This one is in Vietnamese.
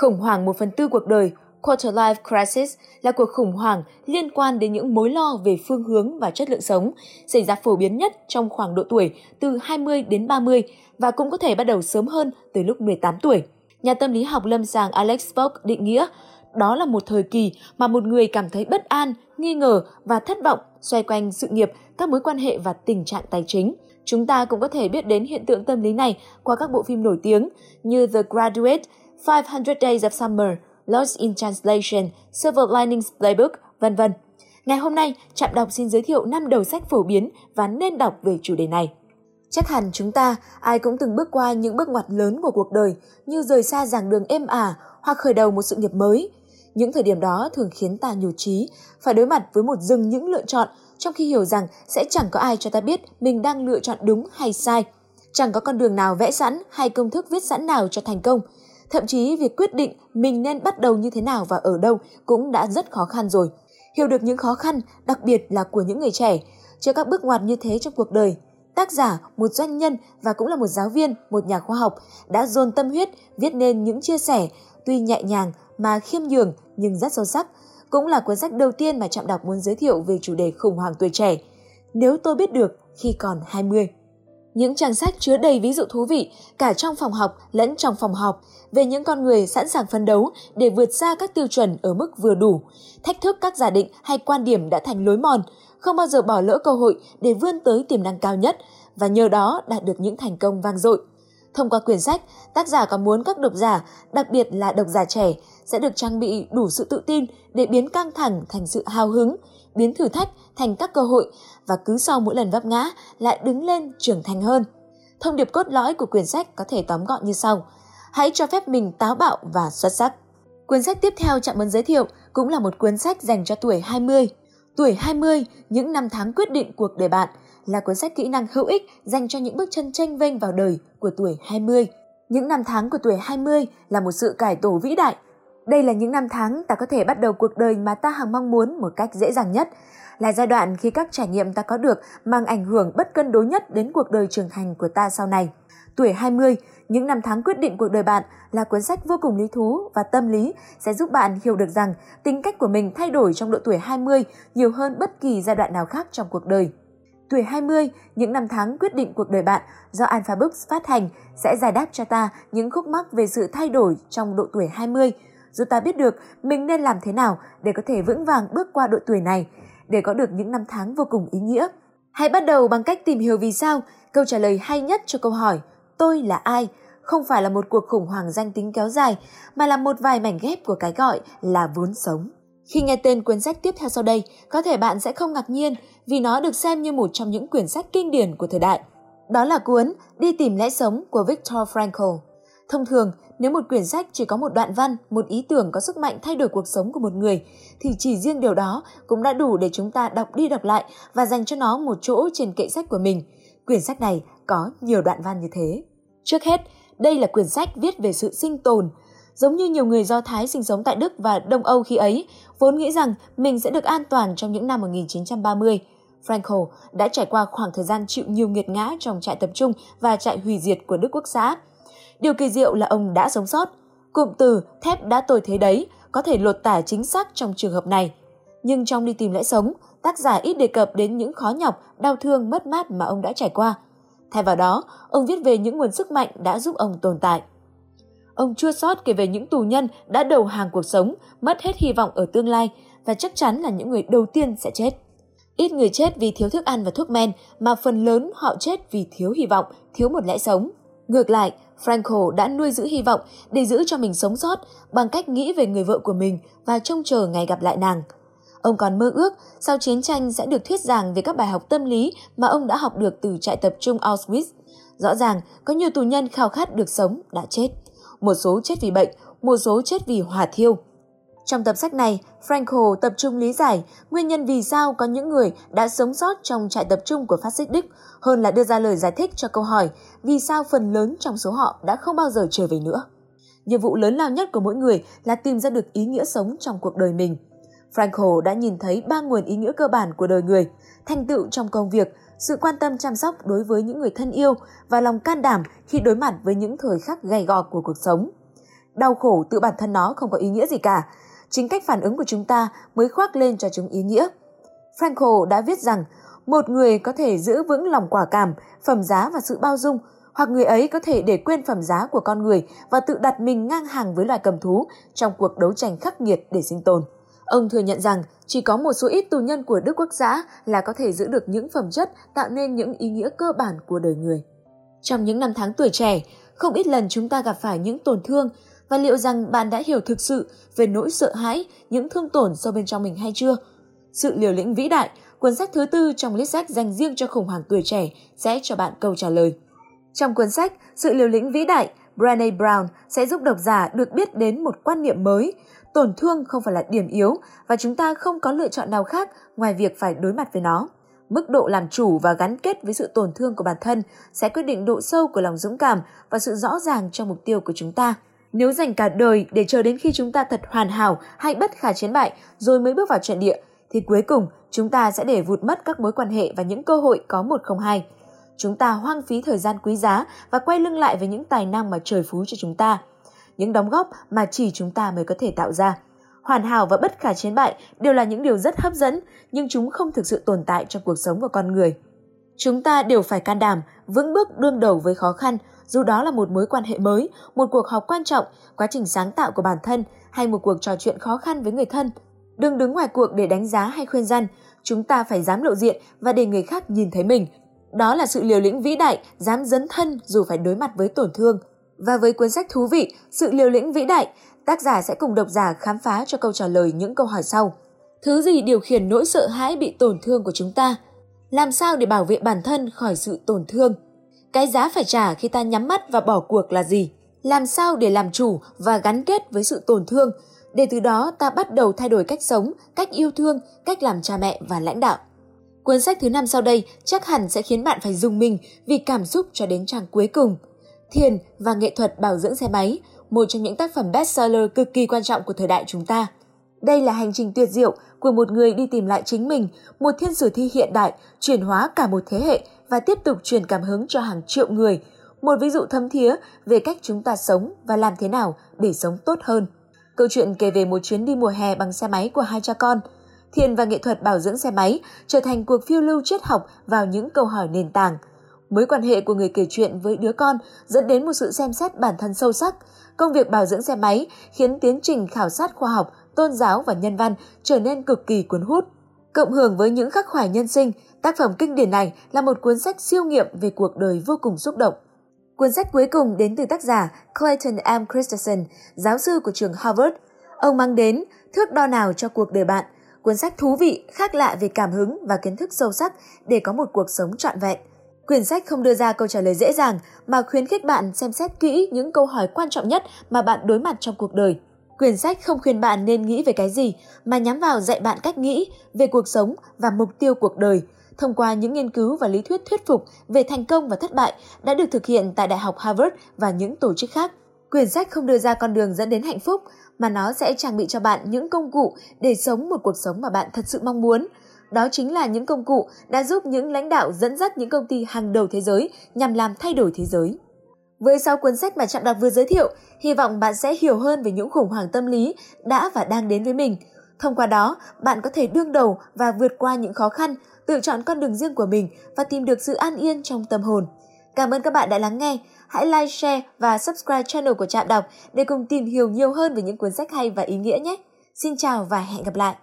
Khủng hoảng một phần tư cuộc đời, quarter life crisis là cuộc khủng hoảng liên quan đến những mối lo về phương hướng và chất lượng sống, xảy ra phổ biến nhất trong khoảng độ tuổi từ 20 đến 30 và cũng có thể bắt đầu sớm hơn từ lúc 18 tuổi. Nhà tâm lý học lâm sàng Alex Fogg định nghĩa đó là một thời kỳ mà một người cảm thấy bất an, nghi ngờ và thất vọng xoay quanh sự nghiệp, các mối quan hệ và tình trạng tài chính. Chúng ta cũng có thể biết đến hiện tượng tâm lý này qua các bộ phim nổi tiếng như The Graduate, 500 Days of Summer, Lost in Translation, Silver Linings Playbook, vân vân. Ngày hôm nay, Trạm đọc xin giới thiệu 5 đầu sách phổ biến và nên đọc về chủ đề này. Chắc hẳn chúng ta, ai cũng từng bước qua những bước ngoặt lớn của cuộc đời như rời xa giảng đường êm ả hoặc khởi đầu một sự nghiệp mới. Những thời điểm đó thường khiến ta nhủ trí, phải đối mặt với một rừng những lựa chọn trong khi hiểu rằng sẽ chẳng có ai cho ta biết mình đang lựa chọn đúng hay sai. Chẳng có con đường nào vẽ sẵn hay công thức viết sẵn nào cho thành công. Thậm chí việc quyết định mình nên bắt đầu như thế nào và ở đâu cũng đã rất khó khăn rồi. Hiểu được những khó khăn, đặc biệt là của những người trẻ, trước các bước ngoặt như thế trong cuộc đời, tác giả, một doanh nhân và cũng là một giáo viên, một nhà khoa học đã dồn tâm huyết viết nên những chia sẻ tuy nhẹ nhàng mà khiêm nhường nhưng rất sâu sắc. Cũng là cuốn sách đầu tiên mà Trạm đọc muốn giới thiệu về chủ đề khủng hoảng tuổi trẻ. Nếu tôi biết được khi còn 20. Những trang sách chứa đầy ví dụ thú vị cả trong phòng học lẫn trong phòng họp về những con người sẵn sàng phấn đấu để vượt xa các tiêu chuẩn ở mức vừa đủ, thách thức các giả định hay quan điểm đã thành lối mòn, không bao giờ bỏ lỡ cơ hội để vươn tới tiềm năng cao nhất và nhờ đó đạt được những thành công vang dội. Thông qua quyển sách, tác giả có muốn các độc giả, đặc biệt là độc giả trẻ, sẽ được trang bị đủ sự tự tin để biến căng thẳng thành sự hào hứng, biến thử thách thành các cơ hội và cứ sau mỗi lần vấp ngã lại đứng lên trưởng thành hơn. Thông điệp cốt lõi của quyển sách có thể tóm gọn như sau. Hãy cho phép mình táo bạo và xuất sắc. Cuốn sách tiếp theo chạm muốn giới thiệu cũng là một cuốn sách dành cho tuổi 20. Tuổi 20, những năm tháng quyết định cuộc đời bạn là cuốn sách kỹ năng hữu ích dành cho những bước chân tranh vênh vào đời của tuổi 20. Những năm tháng của tuổi 20 là một sự cải tổ vĩ đại. Đây là những năm tháng ta có thể bắt đầu cuộc đời mà ta hằng mong muốn một cách dễ dàng nhất, là giai đoạn khi các trải nghiệm ta có được mang ảnh hưởng bất cân đối nhất đến cuộc đời trưởng thành của ta sau này. Tuổi 20, những năm tháng quyết định cuộc đời bạn là cuốn sách vô cùng lý thú và tâm lý sẽ giúp bạn hiểu được rằng tính cách của mình thay đổi trong độ tuổi 20 nhiều hơn bất kỳ giai đoạn nào khác trong cuộc đời. Tuổi 20, những năm tháng quyết định cuộc đời bạn do Alpha Books phát hành sẽ giải đáp cho ta những khúc mắc về sự thay đổi trong độ tuổi 20, giúp ta biết được mình nên làm thế nào để có thể vững vàng bước qua độ tuổi này, để có được những năm tháng vô cùng ý nghĩa. Hãy bắt đầu bằng cách tìm hiểu vì sao, câu trả lời hay nhất cho câu hỏi tôi là ai không phải là một cuộc khủng hoảng danh tính kéo dài, mà là một vài mảnh ghép của cái gọi là vốn sống. Khi nghe tên cuốn sách tiếp theo sau đây, có thể bạn sẽ không ngạc nhiên vì nó được xem như một trong những quyển sách kinh điển của thời đại. Đó là cuốn Đi tìm lẽ sống của Viktor Frankl. Thông thường, nếu một quyển sách chỉ có một đoạn văn, một ý tưởng có sức mạnh thay đổi cuộc sống của một người, thì chỉ riêng điều đó cũng đã đủ để chúng ta đọc đi đọc lại và dành cho nó một chỗ trên kệ sách của mình. Quyển sách này có nhiều đoạn văn như thế. Trước hết, đây là quyển sách viết về sự sinh tồn. Giống như nhiều người Do Thái sinh sống tại Đức và Đông Âu khi ấy, vốn nghĩ rằng mình sẽ được an toàn trong những năm 1930. Frankl đã trải qua khoảng thời gian chịu nhiều nghiệt ngã trong trại tập trung và trại hủy diệt của Đức Quốc xã. Điều kỳ diệu là ông đã sống sót. Cụm từ thép đã tồi thế đấy có thể lột tả chính xác trong trường hợp này. Nhưng trong đi tìm lẽ sống, tác giả ít đề cập đến những khó nhọc, đau thương, mất mát mà ông đã trải qua. Thay vào đó, ông viết về những nguồn sức mạnh đã giúp ông tồn tại. Ông chua sót kể về những tù nhân đã đầu hàng cuộc sống, mất hết hy vọng ở tương lai và chắc chắn là những người đầu tiên sẽ chết. Ít người chết vì thiếu thức ăn và thuốc men, mà phần lớn họ chết vì thiếu hy vọng, thiếu một lẽ sống. Ngược lại, Franco đã nuôi giữ hy vọng để giữ cho mình sống sót bằng cách nghĩ về người vợ của mình và trông chờ ngày gặp lại nàng. Ông còn mơ ước sau chiến tranh sẽ được thuyết giảng về các bài học tâm lý mà ông đã học được từ trại tập trung Auschwitz. Rõ ràng, có nhiều tù nhân khao khát được sống đã chết. Một số chết vì bệnh, một số chết vì hỏa thiêu. Trong tập sách này, Frankl tập trung lý giải nguyên nhân vì sao có những người đã sống sót trong trại tập trung của phát xít Đức hơn là đưa ra lời giải thích cho câu hỏi vì sao phần lớn trong số họ đã không bao giờ trở về nữa. Nhiệm vụ lớn lao nhất của mỗi người là tìm ra được ý nghĩa sống trong cuộc đời mình. Frankl đã nhìn thấy ba nguồn ý nghĩa cơ bản của đời người, thành tựu trong công việc, sự quan tâm chăm sóc đối với những người thân yêu và lòng can đảm khi đối mặt với những thời khắc gay gò của cuộc sống. đau khổ tự bản thân nó không có ý nghĩa gì cả. Chính cách phản ứng của chúng ta mới khoác lên cho chúng ý nghĩa. Frankl đã viết rằng một người có thể giữ vững lòng quả cảm, phẩm giá và sự bao dung, hoặc người ấy có thể để quên phẩm giá của con người và tự đặt mình ngang hàng với loài cầm thú trong cuộc đấu tranh khắc nghiệt để sinh tồn. Ông thừa nhận rằng chỉ có một số ít tù nhân của Đức Quốc xã là có thể giữ được những phẩm chất tạo nên những ý nghĩa cơ bản của đời người. Trong những năm tháng tuổi trẻ, không ít lần chúng ta gặp phải những tổn thương và liệu rằng bạn đã hiểu thực sự về nỗi sợ hãi, những thương tổn sâu bên trong mình hay chưa? Sự liều lĩnh vĩ đại, cuốn sách thứ tư trong list sách dành riêng cho khủng hoảng tuổi trẻ sẽ cho bạn câu trả lời. Trong cuốn sách Sự liều lĩnh vĩ đại, Brené Brown sẽ giúp độc giả được biết đến một quan niệm mới, tổn thương không phải là điểm yếu và chúng ta không có lựa chọn nào khác ngoài việc phải đối mặt với nó. Mức độ làm chủ và gắn kết với sự tổn thương của bản thân sẽ quyết định độ sâu của lòng dũng cảm và sự rõ ràng trong mục tiêu của chúng ta. Nếu dành cả đời để chờ đến khi chúng ta thật hoàn hảo hay bất khả chiến bại rồi mới bước vào trận địa, thì cuối cùng chúng ta sẽ để vụt mất các mối quan hệ và những cơ hội có một không hai. Chúng ta hoang phí thời gian quý giá và quay lưng lại với những tài năng mà trời phú cho chúng ta. Những đóng góp mà chỉ chúng ta mới có thể tạo ra. Hoàn hảo và bất khả chiến bại đều là những điều rất hấp dẫn, nhưng chúng không thực sự tồn tại trong cuộc sống của con người. Chúng ta đều phải can đảm, vững bước đương đầu với khó khăn, dù đó là một mối quan hệ mới, một cuộc họp quan trọng, quá trình sáng tạo của bản thân hay một cuộc trò chuyện khó khăn với người thân. Đừng đứng ngoài cuộc để đánh giá hay khuyên răn, chúng ta phải dám lộ diện và để người khác nhìn thấy mình. Đó là sự liều lĩnh vĩ đại, dám dấn thân dù phải đối mặt với tổn thương. Và với cuốn sách thú vị Sự liều lĩnh vĩ đại, tác giả sẽ cùng độc giả khám phá cho câu trả lời những câu hỏi sau. Thứ gì điều khiển nỗi sợ hãi bị tổn thương của chúng ta? Làm sao để bảo vệ bản thân khỏi sự tổn thương? Cái giá phải trả khi ta nhắm mắt và bỏ cuộc là gì? Làm sao để làm chủ và gắn kết với sự tổn thương, để từ đó ta bắt đầu thay đổi cách sống, cách yêu thương, cách làm cha mẹ và lãnh đạo. Cuốn sách thứ năm sau đây chắc hẳn sẽ khiến bạn phải dùng mình vì cảm xúc cho đến trang cuối cùng. Thiền và nghệ thuật bảo dưỡng xe máy, một trong những tác phẩm bestseller cực kỳ quan trọng của thời đại chúng ta. Đây là hành trình tuyệt diệu của một người đi tìm lại chính mình, một thiên sử thi hiện đại, chuyển hóa cả một thế hệ và tiếp tục truyền cảm hứng cho hàng triệu người. Một ví dụ thấm thía về cách chúng ta sống và làm thế nào để sống tốt hơn. Câu chuyện kể về một chuyến đi mùa hè bằng xe máy của hai cha con. Thiền và nghệ thuật bảo dưỡng xe máy trở thành cuộc phiêu lưu triết học vào những câu hỏi nền tảng. Mối quan hệ của người kể chuyện với đứa con dẫn đến một sự xem xét bản thân sâu sắc. Công việc bảo dưỡng xe máy khiến tiến trình khảo sát khoa học, tôn giáo và nhân văn trở nên cực kỳ cuốn hút. Cộng hưởng với những khắc khoải nhân sinh, tác phẩm kinh điển này là một cuốn sách siêu nghiệm về cuộc đời vô cùng xúc động. Cuốn sách cuối cùng đến từ tác giả Clayton M. Christensen, giáo sư của trường Harvard. Ông mang đến thước đo nào cho cuộc đời bạn, cuốn sách thú vị, khác lạ về cảm hứng và kiến thức sâu sắc để có một cuộc sống trọn vẹn. Quyển sách không đưa ra câu trả lời dễ dàng mà khuyến khích bạn xem xét kỹ những câu hỏi quan trọng nhất mà bạn đối mặt trong cuộc đời. Quyển sách không khuyên bạn nên nghĩ về cái gì, mà nhắm vào dạy bạn cách nghĩ về cuộc sống và mục tiêu cuộc đời thông qua những nghiên cứu và lý thuyết thuyết phục về thành công và thất bại đã được thực hiện tại Đại học Harvard và những tổ chức khác. Quyển sách không đưa ra con đường dẫn đến hạnh phúc, mà nó sẽ trang bị cho bạn những công cụ để sống một cuộc sống mà bạn thật sự mong muốn. Đó chính là những công cụ đã giúp những lãnh đạo dẫn dắt những công ty hàng đầu thế giới nhằm làm thay đổi thế giới. Với sau cuốn sách mà Trạm đọc vừa giới thiệu, hy vọng bạn sẽ hiểu hơn về những khủng hoảng tâm lý đã và đang đến với mình. Thông qua đó, bạn có thể đương đầu và vượt qua những khó khăn, tự chọn con đường riêng của mình và tìm được sự an yên trong tâm hồn. Cảm ơn các bạn đã lắng nghe. Hãy like, share và subscribe channel của Trạm Đọc để cùng tìm hiểu nhiều hơn về những cuốn sách hay và ý nghĩa nhé. Xin chào và hẹn gặp lại!